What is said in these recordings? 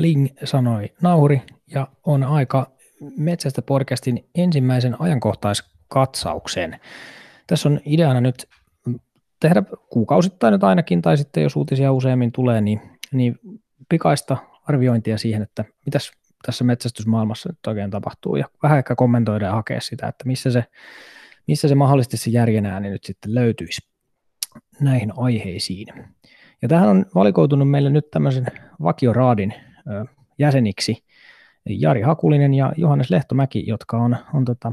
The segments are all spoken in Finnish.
Bling sanoi nauhuri ja on aika Metsästä podcastin ensimmäisen ajankohtaiskatsauksen. Tässä on ideana nyt tehdä kuukausittain nyt ainakin, tai sitten jos uutisia useammin tulee, niin, niin pikaista arviointia siihen, että mitäs tässä metsästysmaailmassa nyt oikein tapahtuu, ja vähän ehkä kommentoida ja hakea sitä, että missä se, missä se mahdollisesti se järjen ääni nyt sitten löytyisi näihin aiheisiin. Ja tähän on valikoitunut meille nyt tämmöisen vakioraadin jäseniksi Jari Hakulinen ja Johannes Lehtomäki, jotka on, on tota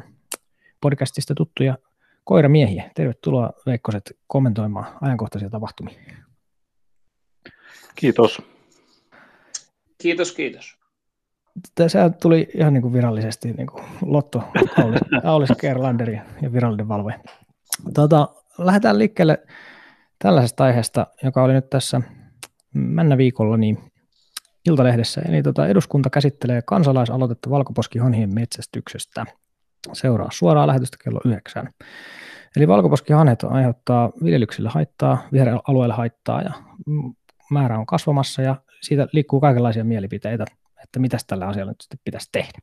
podcastista tuttuja koiramiehiä. Tervetuloa Veikkoset kommentoimaan ajankohtaisia tapahtumia. Kiitos. Kiitos, kiitos. Tässä tuli ihan niin kuin virallisesti niin kuin Lotto, Aulis, Aulis ja virallinen valvoja. Tota, lähdetään liikkeelle tällaisesta aiheesta, joka oli nyt tässä männä viikolla niin Iltalehdessä. Eli tota, eduskunta käsittelee kansalaisaloitetta valkoposkihanhien metsästyksestä. Seuraa suoraa lähetystä kello 9. Eli valkoposkihanhet aiheuttaa viljelyksille haittaa, viheralueelle haittaa ja määrä on kasvamassa ja siitä liikkuu kaikenlaisia mielipiteitä, että mitä tällä asialla nyt sitten pitäisi tehdä.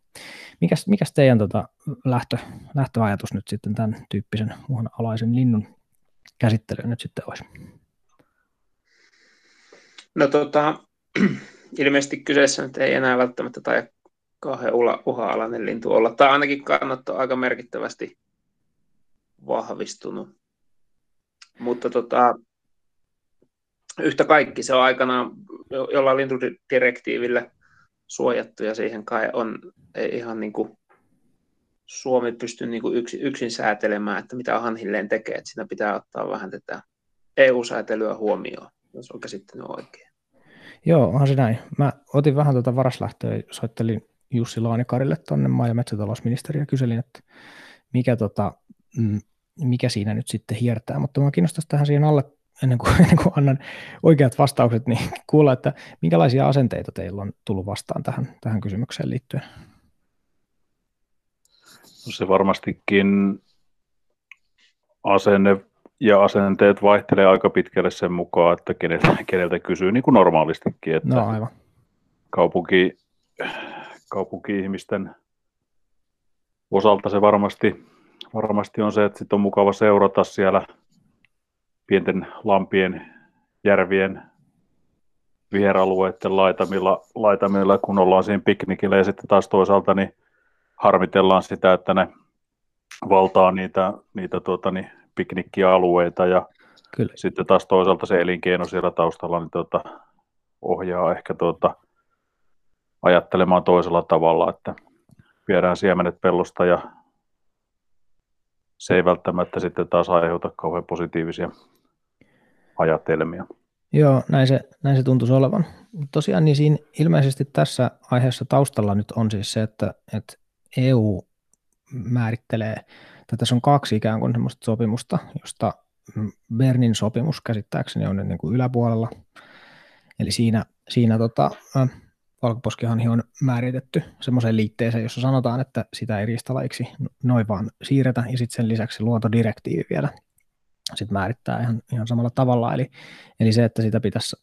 Mikäs, mikäs teidän tota lähtö, lähtöajatus nyt sitten tämän tyyppisen uhanalaisen linnun käsittelyyn nyt sitten olisi? No tota, ilmeisesti kyseessä nyt ei enää välttämättä tai kauhean uha-alainen lintu olla, tai ainakin kannatto aika merkittävästi vahvistunut. Mutta tota, yhtä kaikki se on aikanaan jollain lintudirektiivillä suojattu ja siihen kai on ihan niin kuin Suomi pystyy niin yksin, yksin säätelemään, että mitä hanhilleen tekee, että siinä pitää ottaa vähän tätä EU-säätelyä huomioon, jos on käsittänyt oikein. Joo, onhan se näin. Mä otin vähän tuota varaslähtöä soittelin Jussi Laanikarille tuonne maa- ja metsätalousministeriä ja kyselin, että mikä, tota, mm, mikä siinä nyt sitten hiertää, mutta mä kiinnostaisi tähän siihen alle, ennen kuin, ennen kuin annan oikeat vastaukset, niin kuulla, että minkälaisia asenteita teillä on tullut vastaan tähän, tähän kysymykseen liittyen? No se varmastikin asenne ja asenteet vaihtelee aika pitkälle sen mukaan, että keneltä, keneltä kysyy niin kuin normaalistikin. Että no aivan. Kaupunki, kaupunki-ihmisten osalta se varmasti, varmasti on se, että sit on mukava seurata siellä pienten lampien, järvien, viheralueiden laitamilla, laitamilla, kun ollaan siinä piknikillä ja sitten taas toisaalta niin harmitellaan sitä, että ne valtaa niitä, niitä tuota, niin piknikkialueita ja Kyllä. sitten taas toisaalta se elinkeino siellä taustalla niin tuota, ohjaa ehkä tuota, ajattelemaan toisella tavalla, että viedään siemenet pellosta ja se ei välttämättä sitten taas aiheuta kauhean positiivisia ajatelmia. Joo, näin se, näin se tuntuisi olevan. Tosiaan niin siinä ilmeisesti tässä aiheessa taustalla nyt on siis se, että, että EU määrittelee, että tässä on kaksi ikään kuin semmoista sopimusta, josta Bernin sopimus käsittääkseni on niin kuin yläpuolella. Eli siinä, siinä tota, valkoposkihanhi on määritetty semmoiseen liitteeseen, jossa sanotaan, että sitä ei riistalaiksi noin vaan siirretä, ja sitten sen lisäksi luontodirektiivi vielä sit määrittää ihan, ihan samalla tavalla. Eli, eli se, että sitä pitäisi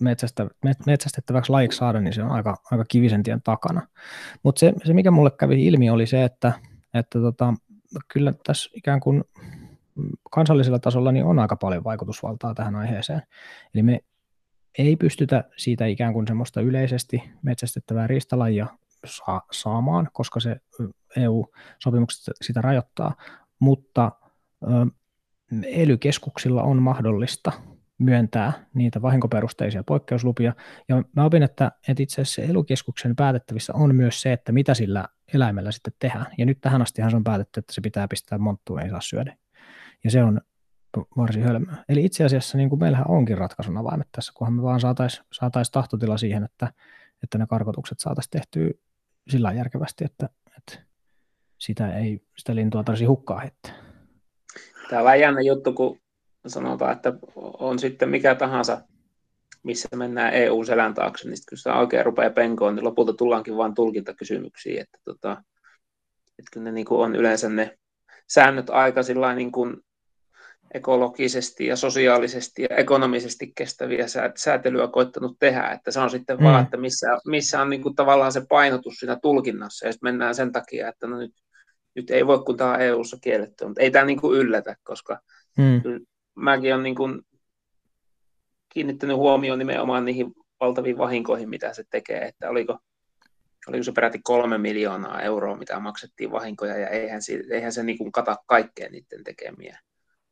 metsästä, metsästettäväksi lajiksi saada, niin se on aika, aika kivisen tien takana. Mutta se, se, mikä mulle kävi ilmi, oli se, että, että tota, kyllä tässä ikään kuin kansallisella tasolla niin on aika paljon vaikutusvaltaa tähän aiheeseen. Eli me ei pystytä siitä ikään kuin semmoista yleisesti metsästettävää riistalajia saa, saamaan, koska se EU-sopimukset sitä rajoittaa, mutta ely-keskuksilla on mahdollista myöntää niitä vahinkoperusteisia poikkeuslupia. Ja mä opin, että, että itse asiassa elukeskuksen päätettävissä on myös se, että mitä sillä eläimellä sitten tehdään. Ja nyt tähän astihan se on päätetty, että se pitää pistää monttuun, ei saa syödä. Ja se on varsin hölmöä. Eli itse asiassa niin kuin meillähän onkin ratkaisun avaimet tässä, kunhan me vaan saataisiin saatais tahtotila siihen, että, että ne karkotukset saataisiin tehtyä sillä järkevästi, että, että sitä, ei, sitä lintua tarvitsisi hukkaa heittää. Tämä on vähän jännä juttu, kun sanotaan, että on sitten mikä tahansa, missä mennään EU-selän taakse, niin kun sitä oikein rupeaa penkoon, niin lopulta tullaankin vain tulkintakysymyksiin, että, tota, että kyllä ne niin kuin on yleensä ne säännöt aika niin kuin ekologisesti ja sosiaalisesti ja ekonomisesti kestäviä säätelyä koittanut tehdä, että se on sitten mm. vaan, että missä, missä on niin kuin tavallaan se painotus siinä tulkinnassa, ja sitten mennään sen takia, että no nyt, nyt ei voi, kun tämä on EU-ssa kielletty, mutta ei tämä niin kuin yllätä, koska mm. Mäkin olen niin kuin kiinnittänyt huomioon nimenomaan niihin valtaviin vahinkoihin, mitä se tekee, että oliko, oliko se peräti kolme miljoonaa euroa, mitä maksettiin vahinkoja, ja eihän, se, eihän se niin kuin kata kaikkea niiden tekemiä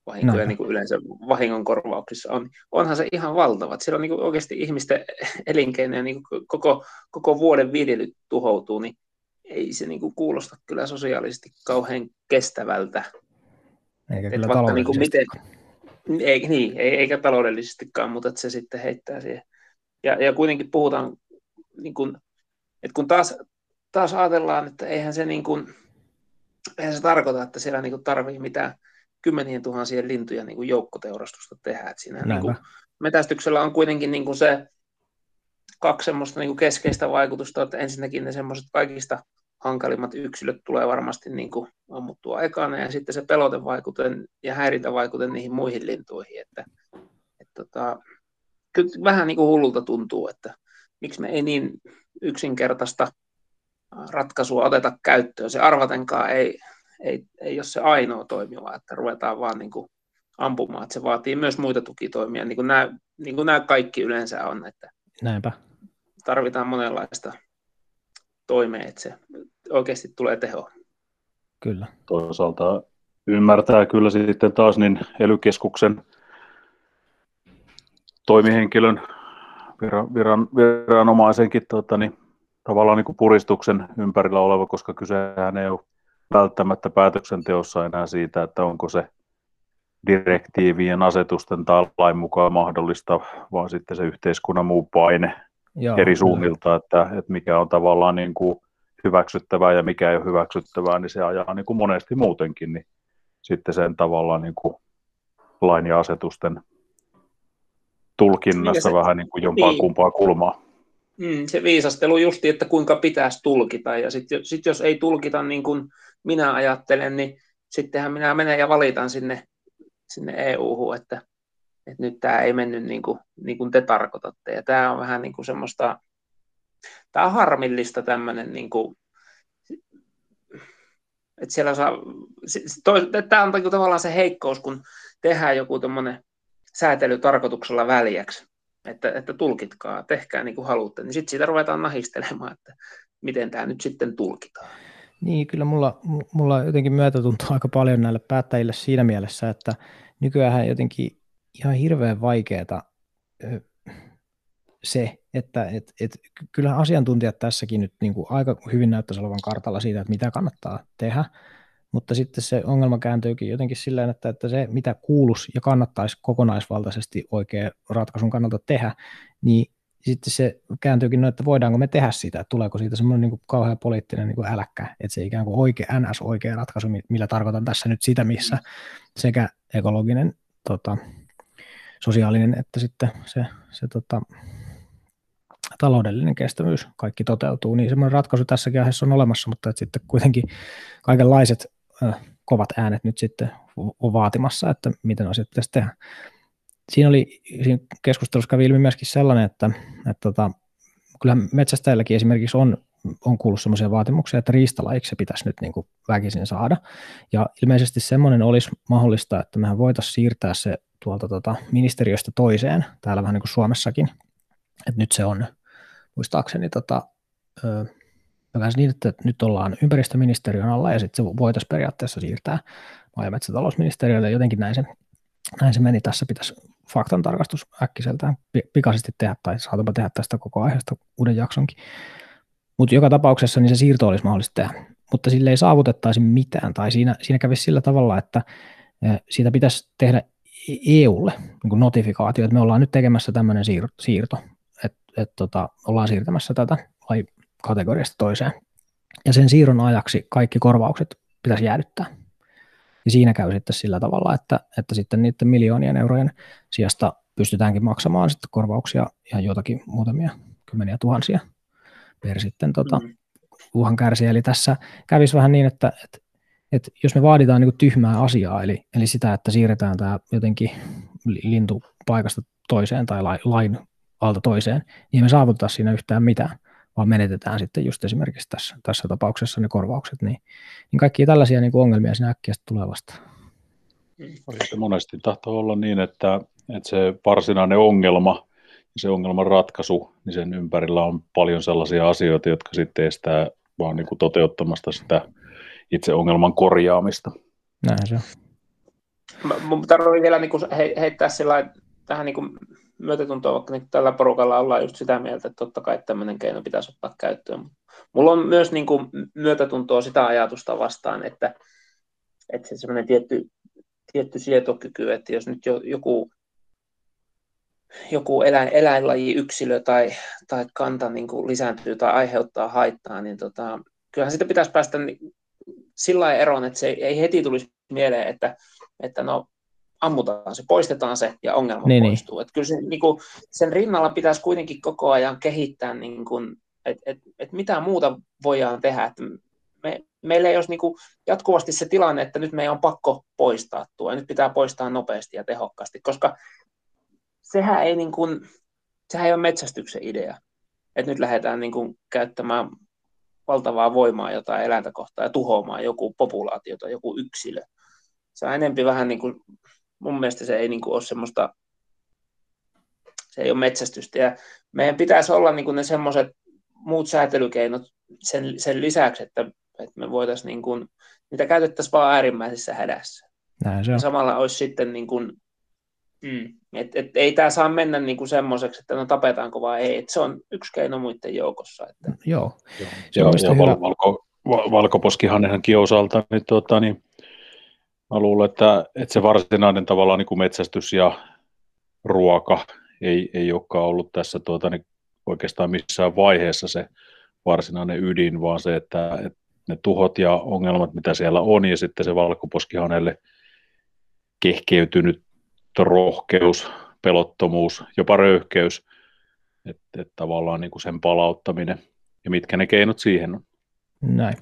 vahinkoja no. niin kuin yleensä vahingonkorvauksissa on. Onhan se ihan valtava. Siellä on niin kuin oikeasti ihmisten elinkeinoja niin kuin koko, koko vuoden viljely tuhoutuu, niin ei se niin kuin kuulosta kyllä sosiaalisesti kauhean kestävältä. Eikä kyllä vaikka niin kuin miten, ei, niin, ei, eikä taloudellisestikaan, mutta että se sitten heittää siihen. Ja, ja kuitenkin puhutaan, niin kuin, että kun taas, taas ajatellaan, että eihän se, niin kuin, eihän se tarkoita, että siellä niin tarvii mitään kymmenien tuhansien lintuja niin kuin joukkoteurastusta tehdä. Että siinä niin kuin, metästyksellä on kuitenkin niin kuin se kaksi semmoista niin kuin keskeistä vaikutusta, että ensinnäkin ne semmoiset kaikista hankalimmat yksilöt tulee varmasti niin kuin ammuttua ekana, ja sitten se pelotevaikuten ja häirintävaikuten niihin muihin lintuihin, että, että tota, kyllä vähän niin kuin hullulta tuntuu, että miksi me ei niin yksinkertaista ratkaisua oteta käyttöön. Se arvatenkaan ei, ei, ei ole se ainoa toimiva, että ruvetaan vaan niin kuin ampumaan, että se vaatii myös muita tukitoimia, niin kuin nämä, niin kuin nämä kaikki yleensä on, että Näinpä. tarvitaan monenlaista toimea, että se oikeasti tulee teho. Kyllä. Toisaalta ymmärtää kyllä sitten taas niin elykeskuksen toimihenkilön viran, viran, viranomaisenkin tota, niin, tavallaan niin kuin puristuksen ympärillä oleva, koska kysehän ei ole välttämättä päätöksenteossa enää siitä, että onko se direktiivien, asetusten tai lain mukaan mahdollista, vaan sitten se yhteiskunnan muu paine Joo, eri suunnilta, että, että mikä on tavallaan niin kuin hyväksyttävää ja mikä ei ole hyväksyttävää, niin se ajaa niin kuin monesti muutenkin, niin sitten sen tavallaan niin kuin lain ja asetusten tulkinnassa niin se, vähän niin kuin jompaa niin. kumpaa kulmaa. Mm, se viisastelu justi, että kuinka pitäisi tulkita, ja sitten sit jos ei tulkita niin kuin minä ajattelen, niin sittenhän minä menen ja valitan sinne, sinne EU-hun, että, että nyt tämä ei mennyt niin kuin, niin kuin te tarkoitatte. Ja tämä on vähän niin kuin semmoista, tämä on harmillista tämmöinen, niin kuin, että siellä saa, tämä on niinku tavallaan se heikkous, kun tehdään joku tämmöinen säätely tarkoituksella väljäksi, että, että tulkitkaa, tehkää niin kuin haluatte, niin sitten siitä ruvetaan nahistelemaan, että miten tämä nyt sitten tulkitaan. Niin, kyllä mulla, mulla jotenkin myötätuntuu aika paljon näille päättäjille siinä mielessä, että nykyään jotenkin ihan hirveän vaikeaa se, että et, et, kyllähän asiantuntijat tässäkin nyt niin kuin aika hyvin näyttäisi olevan kartalla siitä, että mitä kannattaa tehdä, mutta sitten se ongelma kääntyykin jotenkin silleen, että, että se mitä kuulus ja kannattaisi kokonaisvaltaisesti oikea ratkaisun kannalta tehdä, niin sitten se kääntyykin, no, että voidaanko me tehdä sitä, että tuleeko siitä semmoinen niin kauhean poliittinen niin kuin äläkkä, että se ikään kuin oikea, NS-oikea ratkaisu, millä tarkoitan tässä nyt sitä, missä sekä ekologinen, tota, sosiaalinen että sitten se, se tota, taloudellinen kestävyys kaikki toteutuu, niin semmoinen ratkaisu tässäkin aiheessa on olemassa, mutta että sitten kuitenkin kaikenlaiset äh, kovat äänet nyt sitten on vaatimassa, että miten asiat pitäisi tehdä. Siinä, oli, siinä keskustelussa kävi ilmi myöskin sellainen, että, että tota, kyllähän metsästäjälläkin esimerkiksi on, on kuullut sellaisia vaatimuksia, että riistalajiksi se pitäisi nyt niin kuin väkisin saada. Ja ilmeisesti semmoinen olisi mahdollista, että mehän voitaisiin siirtää se tuolta tota ministeriöstä toiseen, täällä vähän niin kuin Suomessakin. Että nyt se on, muistaakseni, tota, ö, niin, että nyt ollaan ympäristöministeriön alla ja sitten se voitaisiin periaatteessa siirtää maa- ja metsätalousministeriölle, jotenkin näin se, näin se meni. Tässä pitäisi faktan tarkastus äkkiseltään pikaisesti tehdä, tai saatapa tehdä tästä koko aiheesta uuden jaksonkin. Mutta joka tapauksessa niin se siirto olisi mahdollista tehdä, mutta sille ei saavutettaisi mitään, tai siinä, siinä kävisi sillä tavalla, että siitä pitäisi tehdä EUlle niin notifikaatio, että me ollaan nyt tekemässä tämmöinen siirto, että et tota, ollaan siirtämässä tätä kategoriasta toiseen. Ja sen siirron ajaksi kaikki korvaukset pitäisi jäädyttää. Ja siinä käy sitten sillä tavalla, että, että sitten niiden miljoonien eurojen sijasta pystytäänkin maksamaan sitten korvauksia ja jotakin muutamia kymmeniä tuhansia per sitten tota, mm. uhan kärsiä. Eli tässä kävisi vähän niin, että, että että jos me vaaditaan niin kuin tyhmää asiaa, eli, eli sitä, että siirretään tämä jotenkin lintu paikasta toiseen tai lain alta toiseen, niin me saavuttaa siinä yhtään mitään, vaan menetetään sitten just esimerkiksi tässä, tässä tapauksessa ne korvaukset, niin, niin kaikkia tällaisia niin kuin ongelmia siinä äkkiä tulee vastaan. Se monesti tahtoo olla niin, että, että se varsinainen ongelma se ongelman ratkaisu, niin sen ympärillä on paljon sellaisia asioita, jotka sitten estää vaan niin kuin toteuttamasta sitä itse ongelman korjaamista. Näin se on. Mun tarvitsee vielä niin kuin heittää sillä tähän niin kuin myötätuntoa, vaikka niin tällä porukalla ollaan just sitä mieltä, että totta kai tämmöinen keino pitäisi ottaa käyttöön. Mulla on myös niin kuin myötätuntoa sitä ajatusta vastaan, että, että se semmoinen tietty, tietty sietokyky, että jos nyt joku, joku eläin, eläinlaji, yksilö tai, tai kanta niin kuin lisääntyy tai aiheuttaa haittaa, niin tota, kyllähän sitä pitäisi päästä sillä eroon, että se ei heti tulisi mieleen, että, että no ammutaan se, poistetaan se ja ongelma niin, niin. poistuu. Niin. Että kyllä se, niin kuin, sen rinnalla pitäisi kuitenkin koko ajan kehittää, niin kuin, että et, et mitä muuta voidaan tehdä. Että me, meillä ei olisi niin kuin jatkuvasti se tilanne, että nyt meidän on pakko poistaa tuo ja nyt pitää poistaa nopeasti ja tehokkaasti, koska sehän ei, niin kuin, sehän ei ole metsästyksen idea. Että nyt lähdetään niin kuin käyttämään valtavaa voimaa jotain eläintä kohtaan ja tuhoamaan joku populaatiota, joku yksilö. Se on enempi vähän niin kuin, mun mielestä se ei niin kuin ole semmoista, se ei ole metsästystä. Ja meidän pitäisi olla niin kuin ne semmoiset muut säätelykeinot sen, sen lisäksi, että, että me voitaisiin niin kuin, niitä käytettäisiin vaan äärimmäisessä hädässä. Näin se on. Ja samalla olisi sitten niin kuin, Mm. Et, et, ei tämä saa mennä niinku semmoiseksi, että no tapetaanko vai ei. Et se on yksi keino muiden joukossa. Että... Joo. Joo. Se on ja hyvä. valko, valkoposkihanhenkin osalta, niin, tuota, niin mä luulen, että, että se varsinainen tavallaan niin kuin metsästys ja ruoka ei, ei olekaan ollut tässä tuota, niin oikeastaan missään vaiheessa se varsinainen ydin, vaan se, että, että ne tuhot ja ongelmat, mitä siellä on, ja sitten se valkoposkihanelle kehkeytynyt rohkeus, pelottomuus, jopa röyhkeys, että et tavallaan niin kuin sen palauttaminen ja mitkä ne keinot siihen on. Näin.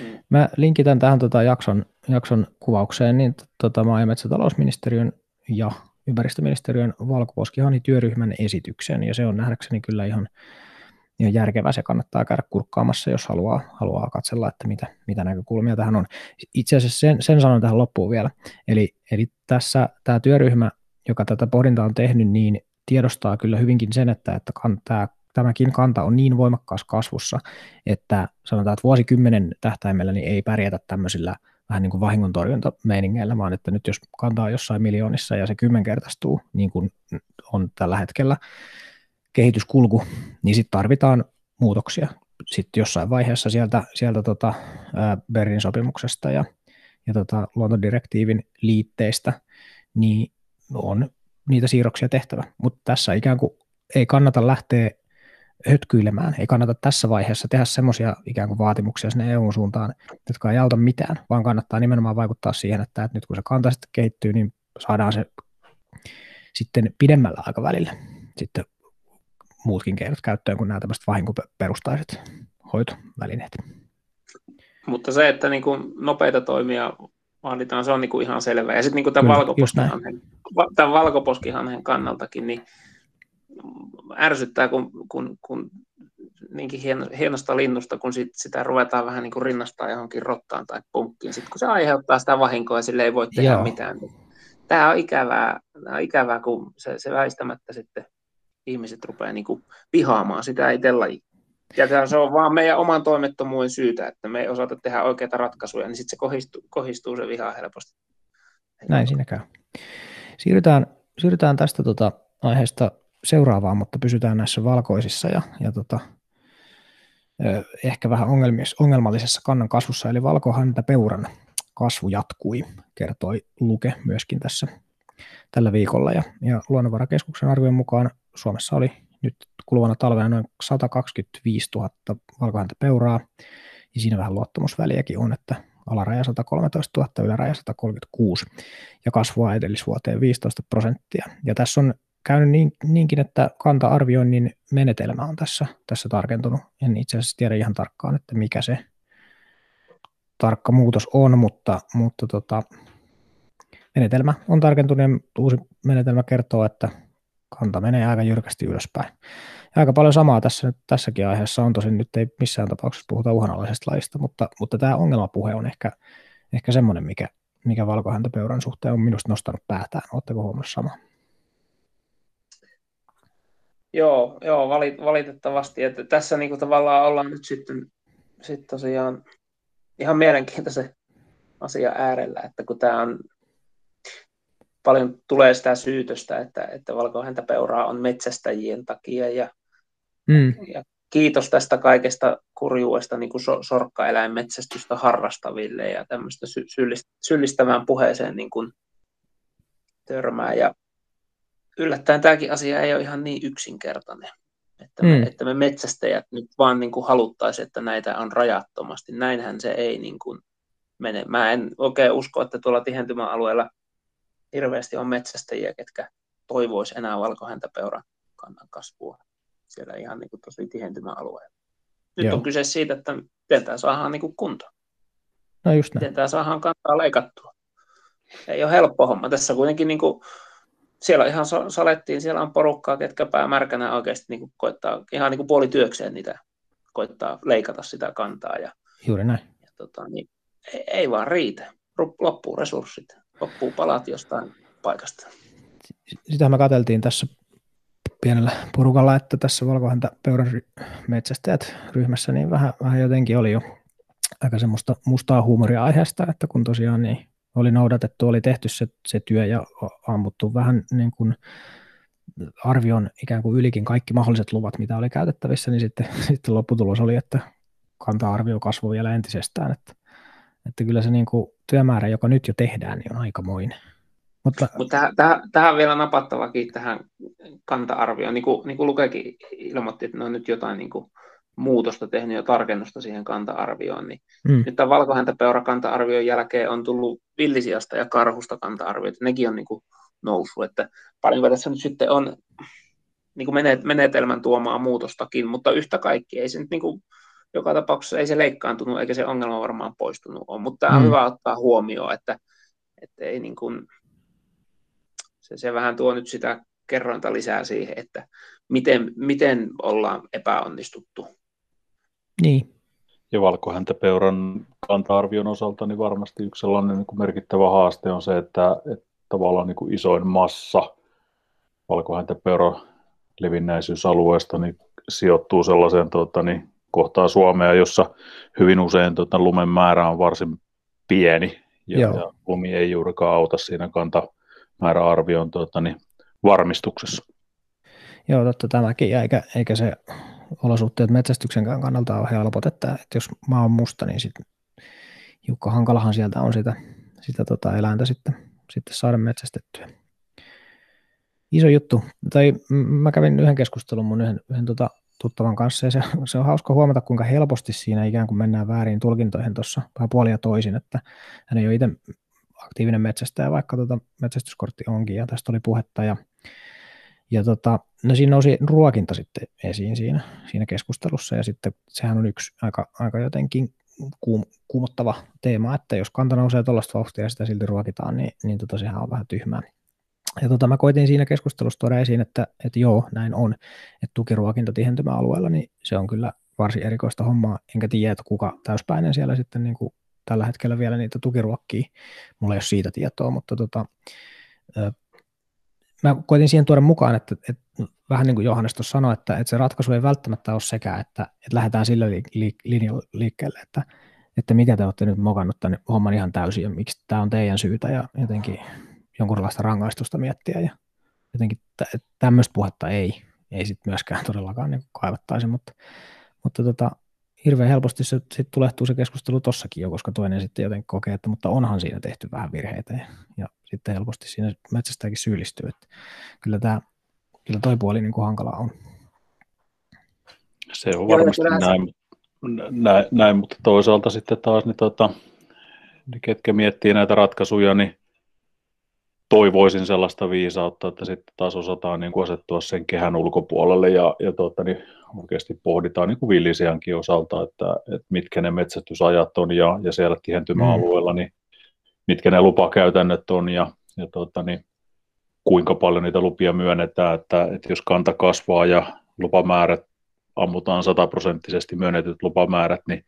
Mm. Mä linkitän tähän tota jakson, jakson kuvaukseen niin tota maa- ja metsätalousministeriön ja ympäristöministeriön valkoposkihani työryhmän esityksen, ja se on nähdäkseni kyllä ihan, ihan järkevä. Se kannattaa käydä kurkkaamassa, jos haluaa, haluaa katsella, että mitä, mitä näkökulmia tähän on. Itse asiassa sen, sen sanon tähän loppuun vielä. Eli, eli tässä tämä työryhmä, joka tätä pohdintaa on tehnyt, niin tiedostaa kyllä hyvinkin sen, että, että tämä, tämäkin kanta on niin voimakkaassa kasvussa, että sanotaan, että vuosikymmenen tähtäimellä niin ei pärjätä tämmöisillä vähän niin kuin vahingontorjuntameiningeillä, vaan että nyt jos kantaa jossain miljoonissa ja se kymmenkertaistuu, niin kuin on tällä hetkellä kehityskulku, niin sitten tarvitaan muutoksia. Sitten jossain vaiheessa sieltä, sieltä tota, Berlin sopimuksesta ja, ja tota, luontodirektiivin liitteistä, niin on niitä siirroksia tehtävä. Mutta tässä ikään kuin ei kannata lähteä hötkyilemään, ei kannata tässä vaiheessa tehdä semmoisia ikään kuin vaatimuksia sinne EU-suuntaan, jotka ei auta mitään, vaan kannattaa nimenomaan vaikuttaa siihen, että, että nyt kun se kanta sitten kehittyy, niin saadaan se sitten pidemmällä aikavälillä sitten muutkin keinot käyttöön kuin nämä tämmöiset vahinkoperustaiset hoitovälineet. Mutta se, että niin kuin nopeita toimia vaaditaan, se on niin kuin ihan selvä. Ja sitten niin kuin tämän, valkoposkihanhen, tämän valkoposkihanhen kannaltakin, niin ärsyttää, kun, kun, kun niinkin hieno, hienosta linnusta, kun sit, sitä ruvetaan vähän niin kuin rinnastaa johonkin rottaan tai punkkiin, sitten kun se aiheuttaa sitä vahinkoa ja sille ei voi tehdä Joo. mitään. Niin tämä on ikävää, tämä on ikävää kun se, se väistämättä sitten ihmiset rupeaa niin kuin vihaamaan sitä itse Ja se on vaan meidän oman toimettomuuden syytä, että me ei osata tehdä oikeita ratkaisuja, niin sitten se kohistuu, kohistuu se viha helposti. Näin siinä käy. Siirrytään, siirrytään tästä tota aiheesta seuraavaan, mutta pysytään näissä valkoisissa ja, ja tota, ehkä vähän ongelmallisessa kannan kasvussa, eli valkohäntäpeuran kasvu jatkui, kertoi Luke myöskin tässä tällä viikolla. Ja, ja Luonnonvarakeskuksen arvion mukaan Suomessa oli nyt kuluvana talvena noin 125 000 valkohäntäpeuraa, ja siinä vähän luottamusväliäkin on, että alaraja 113 000, yläraja 136, ja kasvua edellisvuoteen 15 prosenttia. Ja tässä on käynyt niin, niinkin, että kanta-arvioinnin menetelmä on tässä, tässä tarkentunut. En itse asiassa tiedä ihan tarkkaan, että mikä se tarkka muutos on, mutta, mutta tota, menetelmä on tarkentunut ja uusi menetelmä kertoo, että kanta menee aika jyrkästi ylöspäin. Ja aika paljon samaa tässä tässäkin aiheessa on, tosin nyt ei missään tapauksessa puhuta uhanalaisesta lajista, mutta, mutta tämä ongelmapuhe on ehkä, ehkä semmoinen, mikä, mikä valkohäntäpeuran suhteen on minusta nostanut päätään. Oletteko huomannut sama? Joo, joo valitettavasti. Että tässä niin kuin tavallaan ollaan nyt sitten, sitten tosiaan ihan mielenkiintoisen asia äärellä, että kun tämä on paljon tulee sitä syytöstä, että, että valkohäntäpeuraa on metsästäjien takia ja, mm. ja kiitos tästä kaikesta kurjuudesta niin kuin so, sorkkaeläinmetsästystä harrastaville ja tämmöistä sy- syllistävään puheeseen niin kuin törmää. Ja yllättäen tämäkin asia ei ole ihan niin yksinkertainen. Että me, mm. että me metsästäjät nyt vaan niin kuin haluttaisiin, että näitä on rajattomasti. Näinhän se ei niin kuin mene. Mä en oikein usko, että tuolla tihentymäalueella hirveästi on metsästäjiä, ketkä toivois enää valkohäntäpeuran kannan kasvua siellä ihan niin kuin tosi tihentymäalueella. Nyt Joo. on kyse siitä, että miten tämä saadaan niin kuin kuntoon. No just näin. Miten tämä saadaan kantaa leikattua. Ei ole helppo homma. Tässä kuitenkin niin kuin, siellä ihan salettiin, siellä on porukkaa, ketkä päämärkänä oikeasti niin kuin koittaa ihan niin kuin puolityökseen niitä koittaa leikata sitä kantaa. Ja, Juuri näin. Ja, tota, niin, ei, ei vaan riitä. Loppuu resurssit loppuu palat jostain paikasta. Sitä me katseltiin tässä pienellä porukalla, että tässä valkohäntä peuran metsästäjät ryhmässä niin vähän, vähän jotenkin oli jo aika semmoista mustaa huumoria aiheesta, että kun tosiaan niin oli noudatettu, oli tehty se, se työ ja ammuttu vähän niin kuin arvion ikään kuin ylikin kaikki mahdolliset luvat, mitä oli käytettävissä, niin sitten, sitten lopputulos oli, että kanta-arvio kasvoi vielä entisestään, että että kyllä se niin kuin työmäärä, joka nyt jo tehdään, niin on aikamoinen. Mutta Mut tähän, tähän, tähän, vielä napattavakin tähän kanta-arvioon. Niin kuin, niin kuin Lukekin ilmoitti, että ne on nyt jotain niin kuin muutosta tehnyt ja tarkennusta siihen kanta-arvioon. Niin mm. Nyt tämän valkohäntäpeura kanta-arvion jälkeen on tullut villisiasta ja karhusta kanta-arvioita. Nekin on niin kuin noussut. Että paljonko tässä nyt sitten on niin kuin menetelmän tuomaa muutostakin, mutta yhtä kaikki ei se nyt niin kuin joka tapauksessa ei se leikkaantunut eikä se ongelma varmaan poistunut ole, mutta tämä on mm. hyvä ottaa huomioon, että, että ei niin kuin, se, se vähän tuo nyt sitä kerrointa lisää siihen, että miten, miten ollaan epäonnistuttu. Niin. Ja valkohäntäpeuran kanta-arvion osalta niin varmasti yksi sellainen niin kuin merkittävä haaste on se, että, että tavallaan niin kuin isoin massa valkohäntäpeuran levinnäisyysalueesta niin sijoittuu sellaiseen tuota, niin kohtaa Suomea, jossa hyvin usein tota, lumen määrä on varsin pieni ja, ja lumi ei juurikaan auta siinä kantamääräarvion tota, niin, varmistuksessa. Joo, totta tämäkin, eikä, eikä se olosuhteet metsästyksen kannalta ole helpot, että, että jos maa on musta, niin sitten Jukka Hankalahan sieltä on sitä, sitä tota eläintä sitten, sitten saada metsästettyä. Iso juttu. Tai mä kävin yhden keskustelun mun yhden, yhden tota tuttavan kanssa, ja se, se on hauska huomata, kuinka helposti siinä ikään kuin mennään väärin tulkintoihin tuossa vähän puolia toisin, että hän ei ole itse aktiivinen metsästäjä, vaikka tuota metsästyskortti onkin, ja tästä oli puhetta, ja, ja tota, no siinä nousi ruokinta sitten esiin siinä, siinä keskustelussa, ja sitten sehän on yksi aika, aika jotenkin kuum, kuumottava teema, että jos kanta nousee tuollaista vauhtia ja sitä silti ruokitaan, niin, niin tota, sehän on vähän tyhmää. Ja tota, mä koitin siinä keskustelussa tuoda esiin, että, että joo, näin on, että tukiruokinta tihentymäalueella, niin se on kyllä varsin erikoista hommaa, enkä tiedä, että kuka täyspäinen siellä sitten niin kuin tällä hetkellä vielä niitä tukiruokkii. Mulla ei ole siitä tietoa, mutta tota, mä koitin siihen tuoda mukaan, että, että vähän niin kuin Johannes tuossa sanoi, että, että se ratkaisu ei välttämättä ole sekä, että, että lähdetään sillä linjalla liikkeelle, että, että mitä te olette nyt mokannut tänne homman ihan täysin ja miksi tämä on teidän syytä ja jotenkin jonkunlaista rangaistusta miettiä ja jotenkin tämmöistä puhetta ei, ei sitten myöskään todellakaan niin kaivattaisi, mutta, mutta tota, hirveän helposti se sit tulehtuu se keskustelu tossakin jo, koska toinen sitten jotenkin kokee, että mutta onhan siinä tehty vähän virheitä ja, ja sitten helposti siinä metsästäkin syyllistyy, että kyllä tämä kyllä toi puoli niin kuin hankala on. Se on varmasti näin, näin, näin, mutta toisaalta sitten taas niin tota, ne ketkä miettii näitä ratkaisuja, niin toivoisin sellaista viisautta, että sitten taas osataan niin kuin asettua sen kehän ulkopuolelle ja, ja tuota, niin oikeasti pohditaan niin kuin villisiankin osalta, että, että mitkä ne metsästysajat on ja, ja siellä tihentymäalueella, mm. niin mitkä ne lupakäytännöt on ja, ja tuota, niin kuinka paljon niitä lupia myönnetään, että, että jos kanta kasvaa ja lupamäärät ammutaan sataprosenttisesti myönnetyt lupamäärät, niin,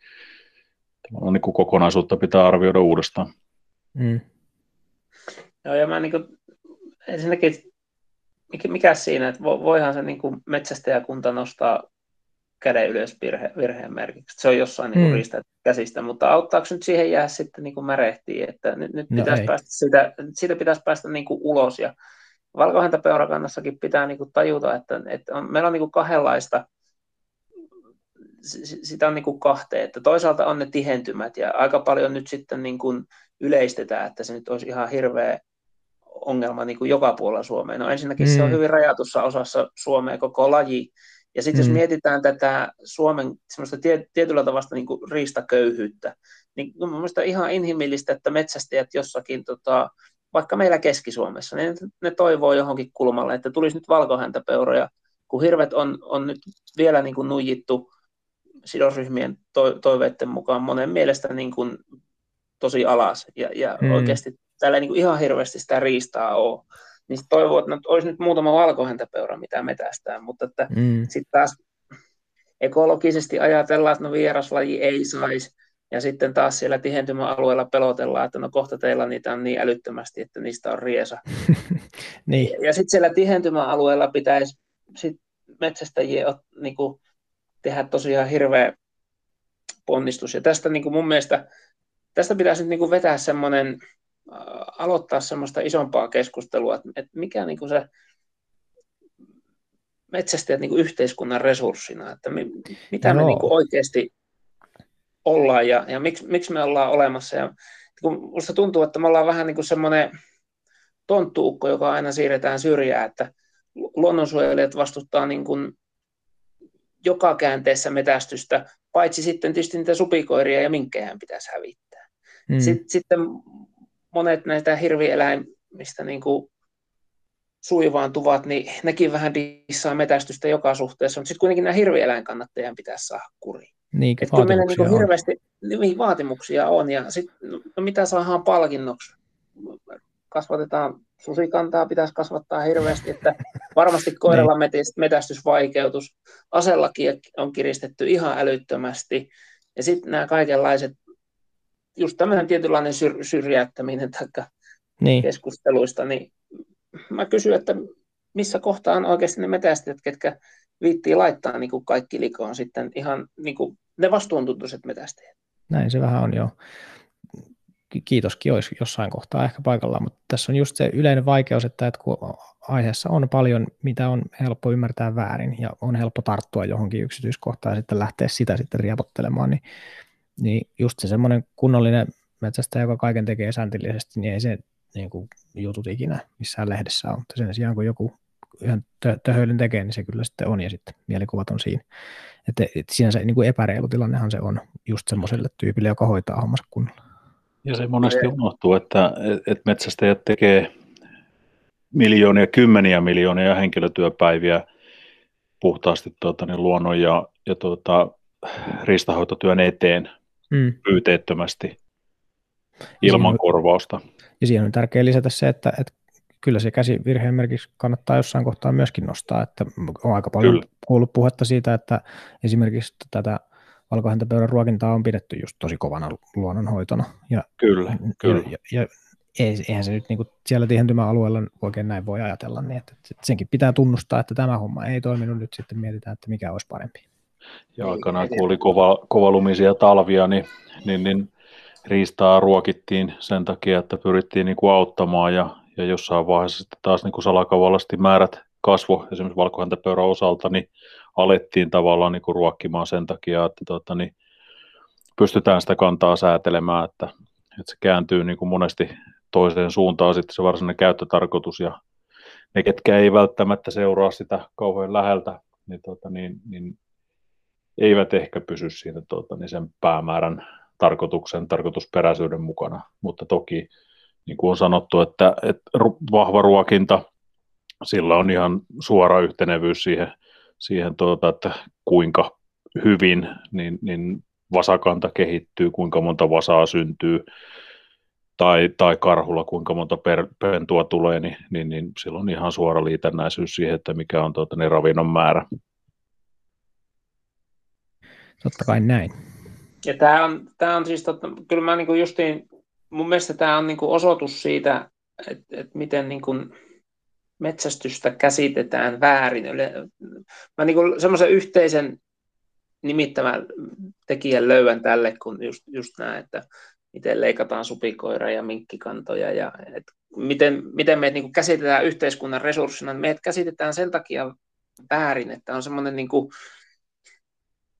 niin kuin kokonaisuutta pitää arvioida uudestaan. Mm. Joo, ja mä niin kuin, ensinnäkin, mikä, mikä siinä, että voihan se niin kuin metsästäjäkunta nostaa käden ylös virhe, virheen merkiksi. Se on jossain niin kuin mm. käsistä, mutta auttaako nyt siihen jää sitten niin kuin märehtiä, että nyt, nyt no pitäisi päästä siitä, siitä pitäisi päästä niin kuin ulos ja valkohäntäpeurakannassakin pitää niin kuin tajuta, että, että on, meillä on niin kuin kahdenlaista sitä on niin kuin kahteen, että toisaalta on ne tihentymät ja aika paljon nyt sitten niin kuin yleistetään, että se nyt olisi ihan hirveä ongelma niin kuin joka puolella Suomea. No ensinnäkin mm. se on mm. hyvin rajatussa osassa Suomea koko laji. Ja sitten mm. jos mietitään tätä Suomen semmoista tie, tietyllä tavalla niin kuin riistaköyhyyttä, niin on mielestäni ihan inhimillistä, että metsästäjät jossakin, tota, vaikka meillä Keski-Suomessa, niin ne toivoo johonkin kulmalle, että tulisi nyt valkohäntäpeuroja, kun hirvet on, on nyt vielä niin kuin nuijittu sidosryhmien to, toiveiden mukaan monen mielestä niin kuin tosi alas ja, ja mm. oikeasti täällä ei niin kuin ihan hirveästi sitä riistaa ole. Niin toivoo, että no, olisi nyt muutama valkohäntäpeura, mitä metästää, mutta että mm. sitten taas ekologisesti ajatellaan, että no vieraslaji ei saisi, ja sitten taas siellä tihentymäalueella pelotellaan, että no kohta teillä niitä on niin älyttömästi, että niistä on riesa. niin. Ja, ja sitten siellä tihentymäalueella pitäisi sit metsästäjien niin kuin, tehdä tosiaan hirveä ponnistus. Ja tästä niin kuin mun mielestä, tästä pitäisi nyt niin kuin vetää semmoinen, aloittaa semmoista isompaa keskustelua, että, että mikä niin kuin se metsästäjät niin kuin yhteiskunnan resurssina, että mi, mitä no. me niin kuin oikeasti ollaan ja, ja miksi, miksi me ollaan olemassa. Ja kun musta tuntuu, että me ollaan vähän niin kuin semmoinen tonttuukko, joka aina siirretään syrjään, että luonnonsuojelijat vastustaa niin kuin joka käänteessä metästystä, paitsi sitten tietysti niitä supikoiria ja minkkejä pitäisi hävittää. Mm. Sitten, sitten monet näitä hirvieläimistä niin kuin suivaantuvat, niin nekin vähän dissaa metästystä joka suhteessa, mutta sitten kuitenkin nämä hirvieläinkannattajien pitäisi saada kuriin. Niin, että kyllä meillä niin hirveästi niin, vaatimuksia on, ja sitten no, mitä saadaan palkinnoksi? Kasvatetaan susikantaa, pitäisi kasvattaa hirveästi, että varmasti koiralla niin. metästysvaikeutus, asellaki on kiristetty ihan älyttömästi, ja sitten nämä kaikenlaiset, just tämmöinen tietynlainen syr- syrjäyttäminen taikka niin. keskusteluista, niin mä kysyn, että missä kohtaa on oikeasti ne metästäjät, ketkä viittii laittaa niin kuin kaikki likoon sitten ihan niin kuin ne vastuuntuntuiset metästäjät. Näin se vähän on jo. Kiitoskin olisi jossain kohtaa ehkä paikallaan, mutta tässä on just se yleinen vaikeus, että, että kun aiheessa on paljon, mitä on helppo ymmärtää väärin ja on helppo tarttua johonkin yksityiskohtaan ja sitten lähteä sitä sitten riepottelemaan, niin, niin just se semmoinen kunnollinen metsästäjä, joka kaiken tekee sääntillisesti, niin ei se niin kuin jutut ikinä missään lehdessä on. Sen sijaan, kun joku yhden töhöilyn tekee, niin se kyllä sitten on, ja sitten mielikuvat on siinä. Että et siinä se niin kuin epäreilu tilannehan se on just semmoiselle tyypille, joka hoitaa hommansa kunnolla. Ja se monesti unohtuu, että, että metsästäjät tekee miljoonia, kymmeniä miljoonia henkilötyöpäiviä puhtaasti tuota, niin luonnon ja, ja tuota, riistahoitotyön eteen mm. pyyteettömästi ilman korvausta. Ja siihen on tärkeää lisätä se, että, että kyllä se käsivirheen merkiksi kannattaa jossain kohtaa myöskin nostaa, että on aika paljon kyllä. kuullut puhetta siitä, että esimerkiksi tätä valkohäntäpöydän ruokintaa on pidetty just tosi kovana luonnonhoitona. Ja, kyllä, kyllä. Ja, ja, eihän se nyt niin kuin siellä tihentymäalueella oikein näin voi ajatella, niin että, että senkin pitää tunnustaa, että tämä homma ei toiminut, nyt sitten mietitään, että mikä olisi parempi. Ja aikanaan kun oli kova, kovalumisia talvia, niin, niin, niin riistaa ruokittiin sen takia, että pyrittiin niin kuin auttamaan ja, ja jossain vaiheessa sitten taas niin kuin salakavallasti määrät kasvo esimerkiksi valkohäntäpeuran osalta, niin alettiin tavallaan niin kuin ruokkimaan sen takia, että tota, niin pystytään sitä kantaa säätelemään, että, että se kääntyy niin kuin monesti toiseen suuntaan. Sitten se varsinainen käyttötarkoitus ja ne, ketkä ei välttämättä seuraa sitä kauhean läheltä, niin, tota, niin, niin eivät ehkä pysy siinä tota, niin sen päämäärän tarkoituksen, tarkoitusperäisyyden mukana, mutta toki niin kuin on sanottu, että, että vahva ruokinta, sillä on ihan suora yhtenevyys siihen, siihen tuota, että kuinka hyvin niin, niin vasakanta kehittyy, kuinka monta vasaa syntyy, tai, tai karhulla kuinka monta per, pentua tulee, niin, niin, niin silloin on ihan suora liitännäisyys siihen, että mikä on tuota, niin ravinnon määrä. Totta kai näin. Ja tämä on, tämä on siis, totta, kyllä mä niin justiin, mun mielestä tämä on niin osoitus siitä, että, että miten niin kuin metsästystä käsitetään väärin. Mä niin semmoisen yhteisen nimittävän tekijän löydän tälle, kun just, just näin, että miten leikataan supikoira ja minkkikantoja ja et miten, miten me niin käsitetään yhteiskunnan resurssina. Meidät käsitetään sen takia väärin, että on semmoinen niin kuin,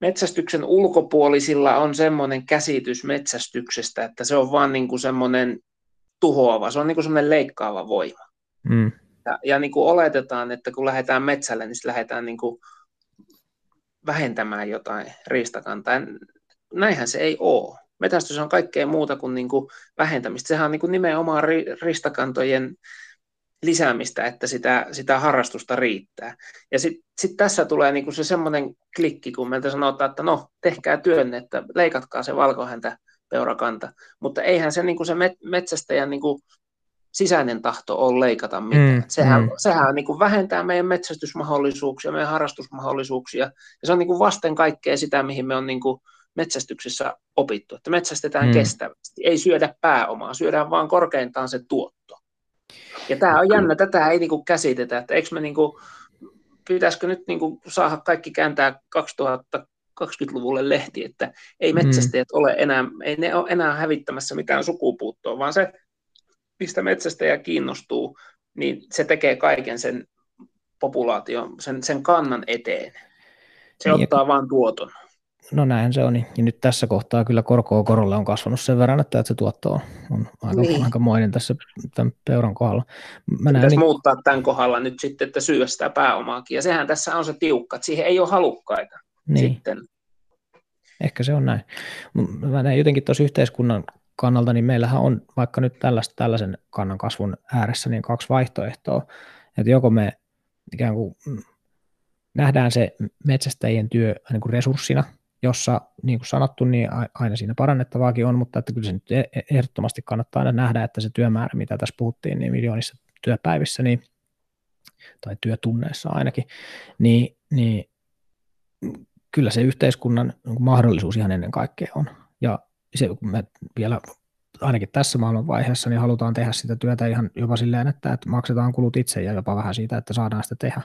metsästyksen ulkopuolisilla on semmoinen käsitys metsästyksestä, että se on vaan niin kuin semmoinen tuhoava, se on niin kuin semmoinen leikkaava voima. Mm. Ja, ja niin kuin oletetaan, että kun lähdetään metsälle, niin lähdetään niin kuin vähentämään jotain riistakantaa. Näinhän se ei ole. Metästys on kaikkea muuta kuin, niin kuin vähentämistä. Sehän on niin kuin nimenomaan ristakantojen lisäämistä, että sitä, sitä harrastusta riittää. Ja sitten sit tässä tulee niinku se semmoinen klikki, kun meiltä sanotaan, että no, tehkää työnne, että leikatkaa se valkohäntä peurakanta. Mutta eihän se, niinku se metsästäjän niinku sisäinen tahto ole leikata mitään. Mm, sehän, mm. sehän niinku vähentää meidän metsästysmahdollisuuksia, meidän harrastusmahdollisuuksia, ja se on niinku vasten kaikkea sitä, mihin me on niinku metsästyksessä opittu, että metsästetään mm. kestävästi, ei syödä pääomaa, syödään vaan korkeintaan se tuotto. Ja tämä on jännä, tätä ei niinku käsitetä, että eikö me niinku, pitäisikö nyt niinku saada kaikki kääntää 2020-luvulle lehti, että ei mm. metsästäjät mm. ole enää, ei ne ole enää hävittämässä mitään sukupuuttoa, vaan se, mistä metsästäjä kiinnostuu, niin se tekee kaiken sen populaation, sen, sen kannan eteen. Se niin, ottaa vain tuoton. No näin se on. Niin. Ja nyt tässä kohtaa kyllä korkoa korolle on kasvanut sen verran, että se tuotto on, on aika, niin. aikamoinen tässä tämän peuran kohdalla. Mä Pitäisi niin... muuttaa tämän kohdalla nyt sitten, että syö sitä pääomaakin. Ja sehän tässä on se tiukka, että siihen ei ole halukkaita niin. sitten. Ehkä se on näin. Mä näen jotenkin tuossa yhteiskunnan kannalta, niin meillähän on vaikka nyt tällaista, tällaisen kannan kasvun ääressä niin kaksi vaihtoehtoa. Että joko me ikään kuin nähdään se metsästäjien työ niin kuin resurssina, jossa niin kuin sanottu, niin aina siinä parannettavaakin on, mutta että kyllä se nyt e-, e-, ehdottomasti kannattaa aina nähdä, että se työmäärä, mitä tässä puhuttiin, niin miljoonissa työpäivissä, niin, tai työtunneissa ainakin, niin, niin kyllä se yhteiskunnan niin mahdollisuus ihan ennen kaikkea on. Ja se, kun me vielä ainakin tässä maailmanvaiheessa, niin halutaan tehdä sitä työtä ihan jopa silleen, että, että maksetaan kulut itse ja jopa vähän siitä, että saadaan sitä tehdä,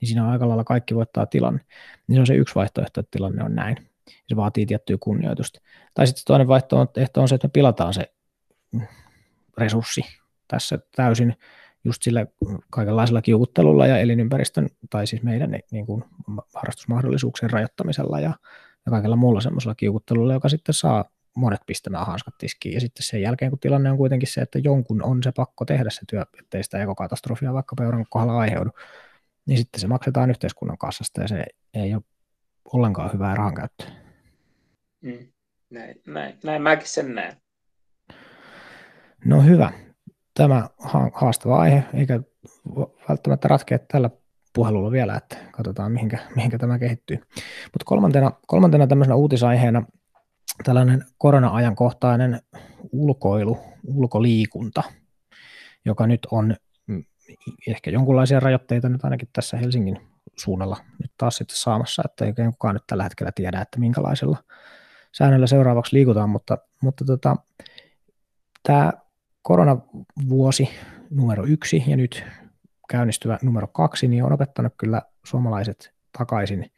niin siinä on aika lailla kaikki voittaa tilanne. Niin se on se yksi vaihtoehto, että tilanne on näin. Se vaatii tiettyä kunnioitusta. Tai sitten toinen vaihtoehto on se, että me pilataan se resurssi tässä täysin just sillä kaikenlaisella kiukuttelulla ja elinympäristön, tai siis meidän niin kuin harrastusmahdollisuuksien rajoittamisella ja, ja kaikella muulla semmoisella kiukuttelulla, joka sitten saa monet pistämään hanskat tiskiin. Ja sitten sen jälkeen, kun tilanne on kuitenkin se, että jonkun on se pakko tehdä se työ, ettei sitä ekokatastrofia vaikka peuran kohdalla aiheudu, niin sitten se maksetaan yhteiskunnan kassasta ja se ei ole ollenkaan hyvää rahankäyttöä. Mm, näin, näin, näin mäkin sen näen. No hyvä. Tämä haastava aihe, eikä välttämättä ratkea tällä puhelulla vielä, että katsotaan mihinkä, mihinkä tämä kehittyy. Mutta kolmantena, kolmantena tämmöisenä uutisaiheena tällainen korona-ajankohtainen ulkoilu, ulkoliikunta, joka nyt on mm, ehkä jonkunlaisia rajoitteita nyt ainakin tässä Helsingin suunnalla nyt taas sitten saamassa, että ei kukaan nyt tällä hetkellä tiedä, että minkälaisella säännöllä seuraavaksi liikutaan, mutta, mutta tota, tämä koronavuosi numero yksi ja nyt käynnistyvä numero kaksi, niin on opettanut kyllä suomalaiset takaisin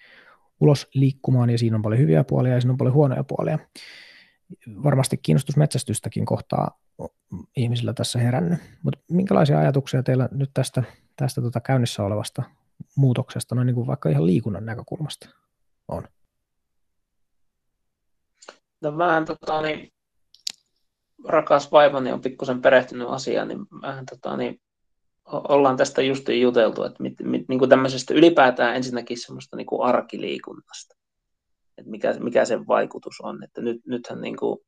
ulos liikkumaan ja siinä on paljon hyviä puolia ja siinä on paljon huonoja puolia. Varmasti kiinnostus metsästystäkin kohtaa ihmisillä tässä herännyt, mutta minkälaisia ajatuksia teillä nyt tästä, tästä tota käynnissä olevasta muutoksesta, no niin kuin vaikka ihan liikunnan näkökulmasta on? No vähän tota, niin, rakas vaimoni on pikkusen perehtynyt asiaan, niin vähän tota, niin, ollaan tästä just juteltu, että mit, mit, niin kuin tämmöisestä ylipäätään ensinnäkin semmoista niin kuin arkiliikunnasta, että mikä, mikä sen vaikutus on, että nyt, nythän niin kuin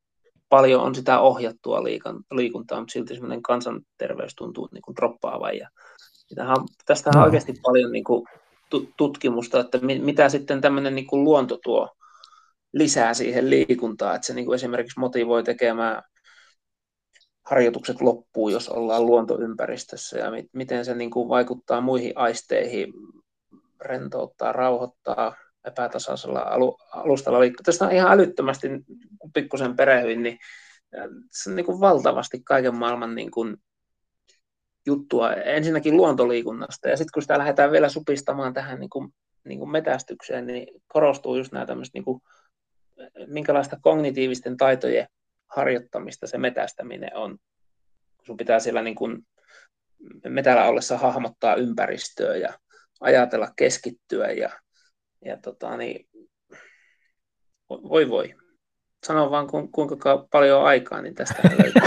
paljon on sitä ohjattua liikuntaa, mutta silti semmoinen kansanterveys tuntuu niin kuin droppaavan. Ja tästä on no. oikeasti paljon niin kuin tutkimusta, että mitä sitten tämmöinen niin kuin luonto tuo lisää siihen liikuntaan, että se niin kuin esimerkiksi motivoi tekemään harjoitukset loppuu, jos ollaan luontoympäristössä ja miten se niin kuin vaikuttaa muihin aisteihin, rentouttaa, rauhoittaa epätasaisella alu, alustalla liikkuu. Tästä on ihan älyttömästi, kun pikkusen perehyin, niin se on niin kuin valtavasti kaiken maailman niin kuin juttua. Ensinnäkin luontoliikunnasta ja sitten kun sitä lähdetään vielä supistamaan tähän niin kuin, niin kuin metästykseen, niin korostuu just nämä tämmöiset, niin kuin, minkälaista kognitiivisten taitojen harjoittamista se metästäminen on. Sun pitää siellä niin kuin metällä ollessa hahmottaa ympäristöä ja ajatella, keskittyä ja, ja tota, niin, voi voi. Sano vaan kuinka paljon on aikaa, niin tästä löytyy.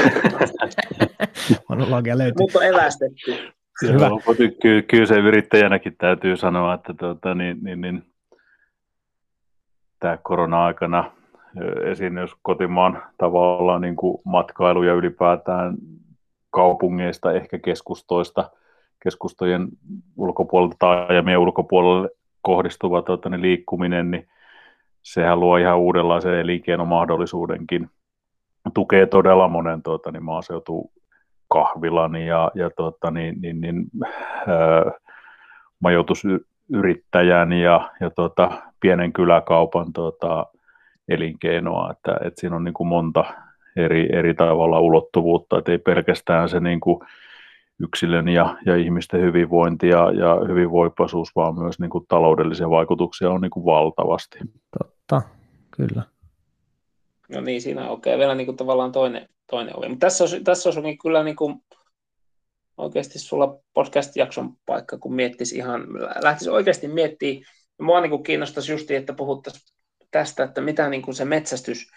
Monologia löytyy. Mutta on evästetty. Hyvä. Kyllä, kyllä se yrittäjänäkin täytyy sanoa, että tuota, niin, niin, niin, tämä korona-aikana esiin, jos kotimaan tavallaan niin kuin matkailu ja ylipäätään kaupungeista, ehkä keskustoista, keskustojen ulkopuolelta tai ulkopuolelle kohdistuva tuota, niin liikkuminen, niin sehän luo ihan uudenlaisen elinkeinomahdollisuudenkin. Tukee todella monen tuota, niin maaseutu kahvilan ja, ja tuota, niin, niin, niin, ää, majoitusyrittäjän ja, ja tuota, pienen kyläkaupan tuota, elinkeinoa, että, että siinä on niin kuin monta eri, eri tavalla ulottuvuutta, että ei pelkästään se niin kuin yksilön ja, ja ihmisten hyvinvointi ja, ja hyvinvoipaisuus, vaan myös niin kuin taloudellisia vaikutuksia on niin kuin valtavasti. Totta, kyllä. No niin, siinä on okei. Okay. Vielä niin kuin tavallaan toinen, toinen oli. Mutta tässä olisi, tässä olisi kyllä niin kuin oikeasti sulla podcast-jakson paikka, kun miettisi ihan, lähtisi oikeasti miettimään. Mua niin kuin kiinnostaisi just, että puhuttaisiin tästä, että mitä niin kuin se metsästys,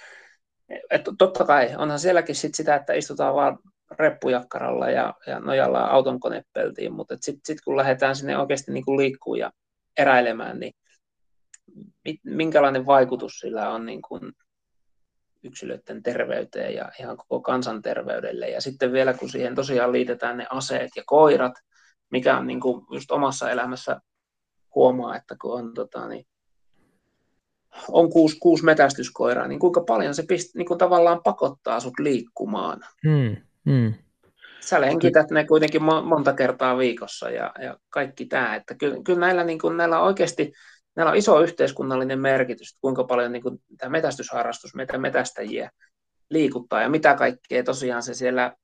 että totta kai onhan sielläkin sit sitä, että istutaan vaan reppujakkaralla ja, ja nojallaan auton konepeltiin, mutta sitten sit kun lähdetään sinne oikeasti niin kuin ja eräilemään, niin minkälainen vaikutus sillä on niin kuin yksilöiden terveyteen ja ihan koko kansanterveydelle. Ja sitten vielä kun siihen tosiaan liitetään ne aseet ja koirat, mikä on niin kuin just omassa elämässä huomaa, että kun on tota, niin on kuusi, kuusi metästyskoiraa, niin kuinka paljon se pist, niin kuin tavallaan pakottaa sut liikkumaan. Mm, mm. Sä lenkität ne kuitenkin monta kertaa viikossa ja, ja kaikki tämä. Että kyllä, kyllä näillä, niin kuin, näillä oikeasti näillä on iso yhteiskunnallinen merkitys, että kuinka paljon niin kuin, tämä metästysharrastus meitä metästäjiä liikuttaa ja mitä kaikkea tosiaan se siellä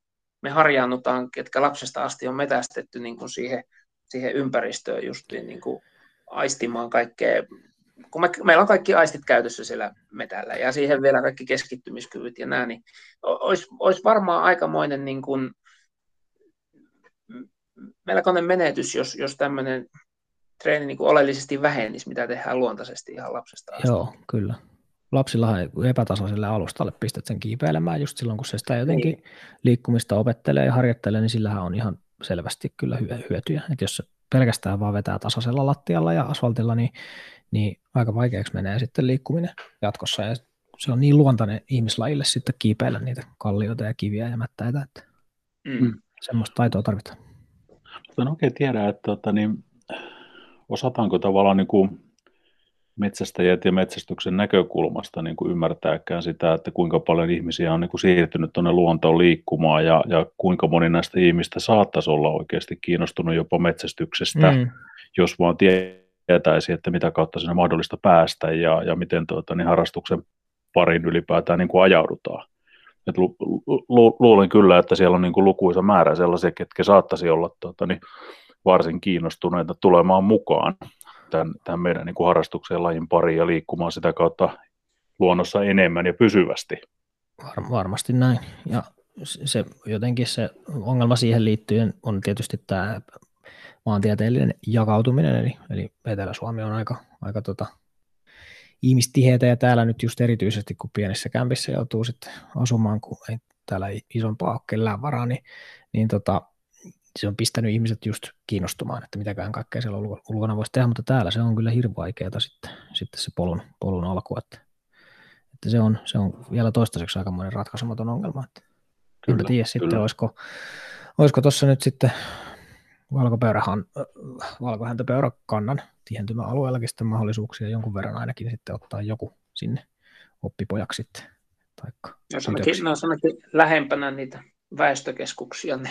me harjaannutaan, ketkä lapsesta asti on metästetty niin kuin siihen, siihen ympäristöön justiin niin kuin aistimaan kaikkea kun me, meillä on kaikki aistit käytössä siellä metällä ja siihen vielä kaikki keskittymiskyvyt ja nämä, niin olisi, olisi varmaan aikamoinen niin kuin, melkoinen menetys, jos, jos tämmöinen treeni niin kuin oleellisesti vähenisi, mitä tehdään luontaisesti ihan lapsesta asti. Joo, kyllä. Lapsillahan epätasaiselle alustalle pistät sen kiipeilemään just silloin, kun se sitä jotenkin niin. liikkumista opettelee ja harjoittelee, niin sillähän on ihan selvästi kyllä hyötyjä. Että jos pelkästään vaan vetää tasaisella lattialla ja asfaltilla, niin niin aika vaikeaksi menee sitten liikkuminen jatkossa. Ja se on niin luontainen ihmislajille sitten kiipeillä niitä kallioita ja kiviä ja mättäitä, että mm. semmoista taitoa tarvitaan. Mutta en oikein tiedä, että tota, niin, osataanko tavallaan niin kuin metsästäjät ja metsästyksen näkökulmasta niin kuin ymmärtääkään sitä, että kuinka paljon ihmisiä on niin kuin siirtynyt tuonne luontoon liikkumaan ja, ja kuinka moni näistä ihmistä saattaisi olla oikeasti kiinnostunut jopa metsästyksestä, mm. jos vaan tie tietäisi, että mitä kautta sinne mahdollista päästä ja, ja miten tuota, niin harrastuksen parin ylipäätään niin kuin ajaudutaan. Et lu, lu, luulen kyllä, että siellä on niin kuin lukuisa määrä sellaisia, ketkä saattaisi olla tuota, niin varsin kiinnostuneita tulemaan mukaan tämän, tämän meidän niin kuin harrastuksen lajin pariin ja liikkumaan sitä kautta luonnossa enemmän ja pysyvästi. Var, varmasti näin. Ja se jotenkin se ongelma siihen liittyen on tietysti tämä maantieteellinen jakautuminen, eli, eli Etelä-Suomi on aika, aika tota, ihmistiheitä ja täällä nyt just erityisesti, kun pienessä kämpissä joutuu sitten asumaan, kun ei täällä isompaa ole kellään varaa, niin, niin tota, se on pistänyt ihmiset just kiinnostumaan, että mitäkään kaikkea siellä ulkona voisi tehdä, mutta täällä se on kyllä hirveän vaikeaa sitten, sitten se polun, polun alku, että, että se on, se on vielä toistaiseksi aikamoinen ratkaisematon ongelma. Että kyllä, en tiedä sitten, olisiko, olisiko tuossa nyt sitten valkopöyrähan, valkohäntäpeuräkannan tihentymäalueellakin sitten mahdollisuuksia jonkun verran ainakin sitten ottaa joku sinne oppipojaksi sitten. Taikka Jos ainakin, ne on ainakin lähempänä niitä väestökeskuksia, ne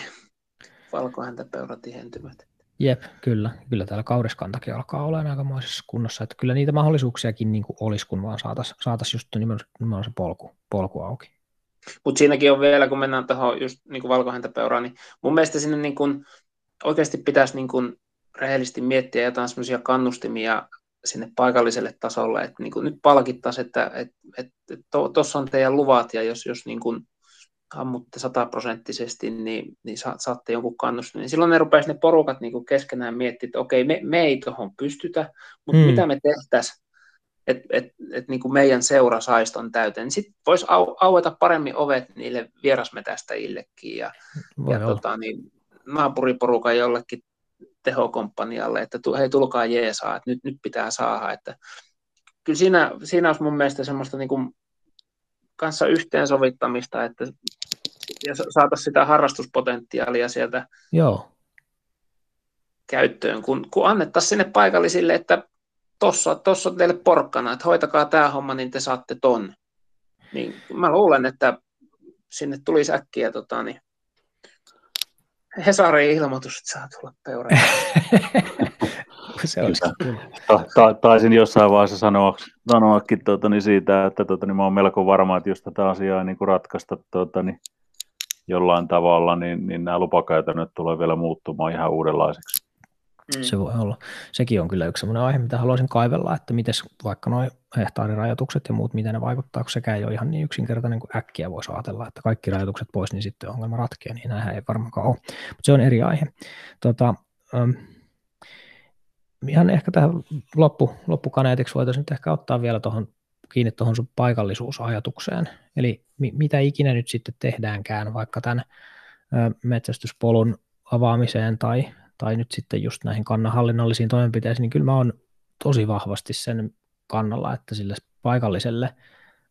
tihentymät. Jep, kyllä. Kyllä täällä kauriskantakin alkaa olla aikamoisessa kunnossa, että kyllä niitä mahdollisuuksiakin niin kuin olisi, kun vaan saataisiin saatais just nimenomaan se polku, polku auki. Mutta siinäkin on vielä, kun mennään tuohon just niin kuin valkohäntäpeuraan, niin mun mielestä sinne niin kuin, oikeasti pitäisi niin kuin rehellisesti miettiä jotain semmoisia kannustimia sinne paikalliselle tasolle, että niin kuin nyt palkittaisiin, että tuossa on teidän luvat, ja jos, jos niin kuin ammutte sataprosenttisesti, niin, niin saatte jonkun kannustin. Niin silloin ne rupeaisi ne porukat niin kuin keskenään miettimään, että okei, me, me ei tuohon pystytä, mutta hmm. mitä me tehtäisiin, että et, et, niin meidän seura saisi ton täyteen. Sitten voisi au, aueta paremmin ovet niille vierasmetästäjillekin ja, ja tota, niin, naapuriporukan jollekin tehokomppanialle, että hei tulkaa jeesaa, että nyt, nyt pitää saada. Että, kyllä siinä, siinä olisi mun mielestä semmoista niin kuin kanssa yhteensovittamista, että ja saataisiin sitä harrastuspotentiaalia sieltä Joo. käyttöön, kun, kun annettaisiin sinne paikallisille, että tossa, tossa on teille porkkana, että hoitakaa tämä homma, niin te saatte ton. Niin mä luulen, että sinne tulisi äkkiä tota, niin, Hesarin ilmoitus, että saa tulla peuraan. se ta, Taisin jossain vaiheessa sanoa, sanoakin tuota, niin siitä, että tuota, niin mä olen melko varma, että jos tätä asiaa ei niin kuin ratkaista tuota, niin jollain tavalla, niin, niin nämä lupakäytännöt tulee vielä muuttumaan ihan uudenlaiseksi. Mm. Se voi olla. Sekin on kyllä yksi sellainen aihe, mitä haluaisin kaivella, että miten vaikka nuo hehtaarirajoitukset ja muut, miten ne vaikuttaa, kun sekään ei ole ihan niin yksinkertainen kuin äkkiä voisi ajatella, että kaikki rajoitukset pois, niin sitten ongelma ratkeaa, niin näinhän ei varmaankaan ole. Mutta se on eri aihe. Tota, um, ihan ehkä tähän loppu, loppukaneetiksi voitaisiin nyt ehkä ottaa vielä tuohon kiinni tuohon sun paikallisuusajatukseen. Eli mi- mitä ikinä nyt sitten tehdäänkään, vaikka tämän ö, metsästyspolun avaamiseen tai, tai nyt sitten just näihin kannanhallinnollisiin toimenpiteisiin, niin kyllä mä oon tosi vahvasti sen kannalla, että sille paikalliselle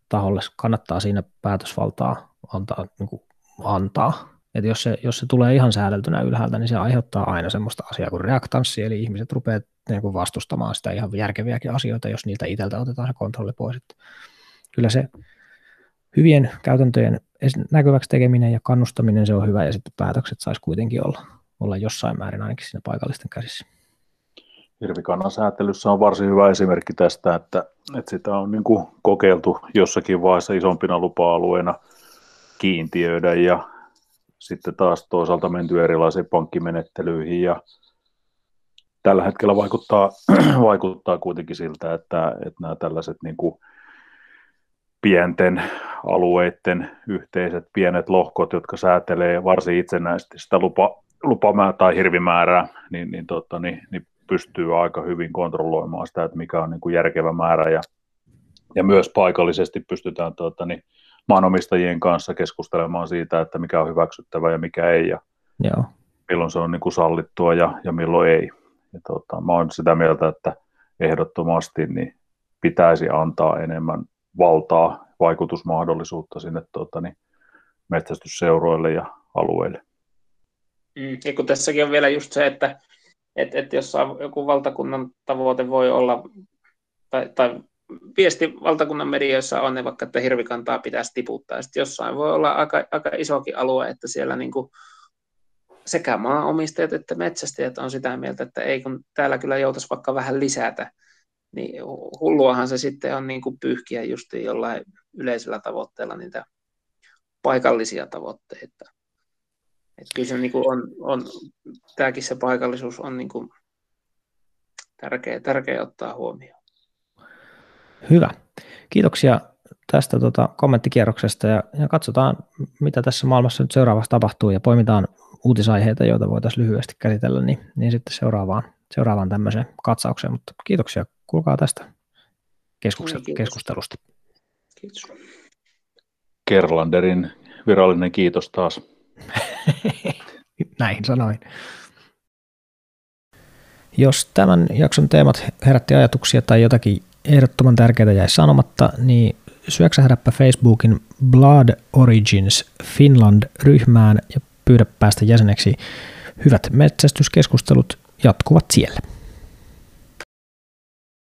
taholle kannattaa siinä päätösvaltaa antaa, niin kuin antaa. Että jos se, jos se tulee ihan säädeltynä ylhäältä, niin se aiheuttaa aina semmoista asiaa kuin reaktanssi, eli ihmiset rupeaa niin kuin vastustamaan sitä ihan järkeviäkin asioita, jos niiltä itseltä otetaan se kontrolli pois. Että kyllä se hyvien käytäntöjen näkyväksi tekeminen ja kannustaminen, se on hyvä, ja sitten päätökset saisi kuitenkin olla, olla jossain määrin ainakin siinä paikallisten käsissä. Hirvikannan säätelyssä on varsin hyvä esimerkki tästä, että, että sitä on niin kuin kokeiltu jossakin vaiheessa isompina lupa-alueina kiintiöidä ja sitten taas toisaalta menty erilaisiin pankkimenettelyihin ja tällä hetkellä vaikuttaa, vaikuttaa kuitenkin siltä, että, että nämä tällaiset niin kuin pienten alueiden yhteiset pienet lohkot, jotka säätelee varsin itsenäisesti sitä lupa, lupamäärää tai hirvimäärää, niin, niin, tota, niin, niin pystyy aika hyvin kontrolloimaan sitä, että mikä on niin kuin järkevä määrä ja, ja myös paikallisesti pystytään tota, niin, maanomistajien kanssa keskustelemaan siitä, että mikä on hyväksyttävä ja mikä ei ja Joo. milloin se on niin kuin sallittua ja, ja milloin ei. Ja tota, mä olen sitä mieltä, että ehdottomasti niin pitäisi antaa enemmän valtaa, vaikutusmahdollisuutta sinne tota, niin metsästysseuroille ja alueille. Mm, ja kun tässäkin on vielä just se, että et, et jos joku valtakunnan tavoite voi olla, tai, tai viesti valtakunnan medioissa on ne vaikka, että hirvikantaa pitäisi tiputtaa. Sitten jossain voi olla aika, aika isokin alue, että siellä niin kuin sekä maanomistajat että metsästäjät on sitä mieltä, että ei kun täällä kyllä joutuisi vaikka vähän lisätä, niin hulluahan se sitten on niin kuin pyyhkiä just jollain yleisellä tavoitteella niitä paikallisia tavoitteita. Et kyllä se niin kuin on, on, tämäkin se paikallisuus on niin kuin tärkeä, tärkeä ottaa huomioon. Hyvä. Kiitoksia tästä tota, kommenttikierroksesta ja, ja katsotaan, mitä tässä maailmassa nyt seuraavaksi tapahtuu ja poimitaan uutisaiheita, joita voitaisiin lyhyesti käsitellä, niin, niin sitten seuraavaan, seuraavaan tämmöiseen katsaukseen. Mutta kiitoksia, kuulkaa tästä keskustelusta. Kiitos. Kerlanderin virallinen kiitos taas. Näin sanoin. Jos tämän jakson teemat herätti ajatuksia tai jotakin ehdottoman tärkeää jäi sanomatta, niin syöksähdäppä Facebookin Blood Origins Finland-ryhmään ja pyydä päästä jäseneksi. Hyvät metsästyskeskustelut jatkuvat siellä.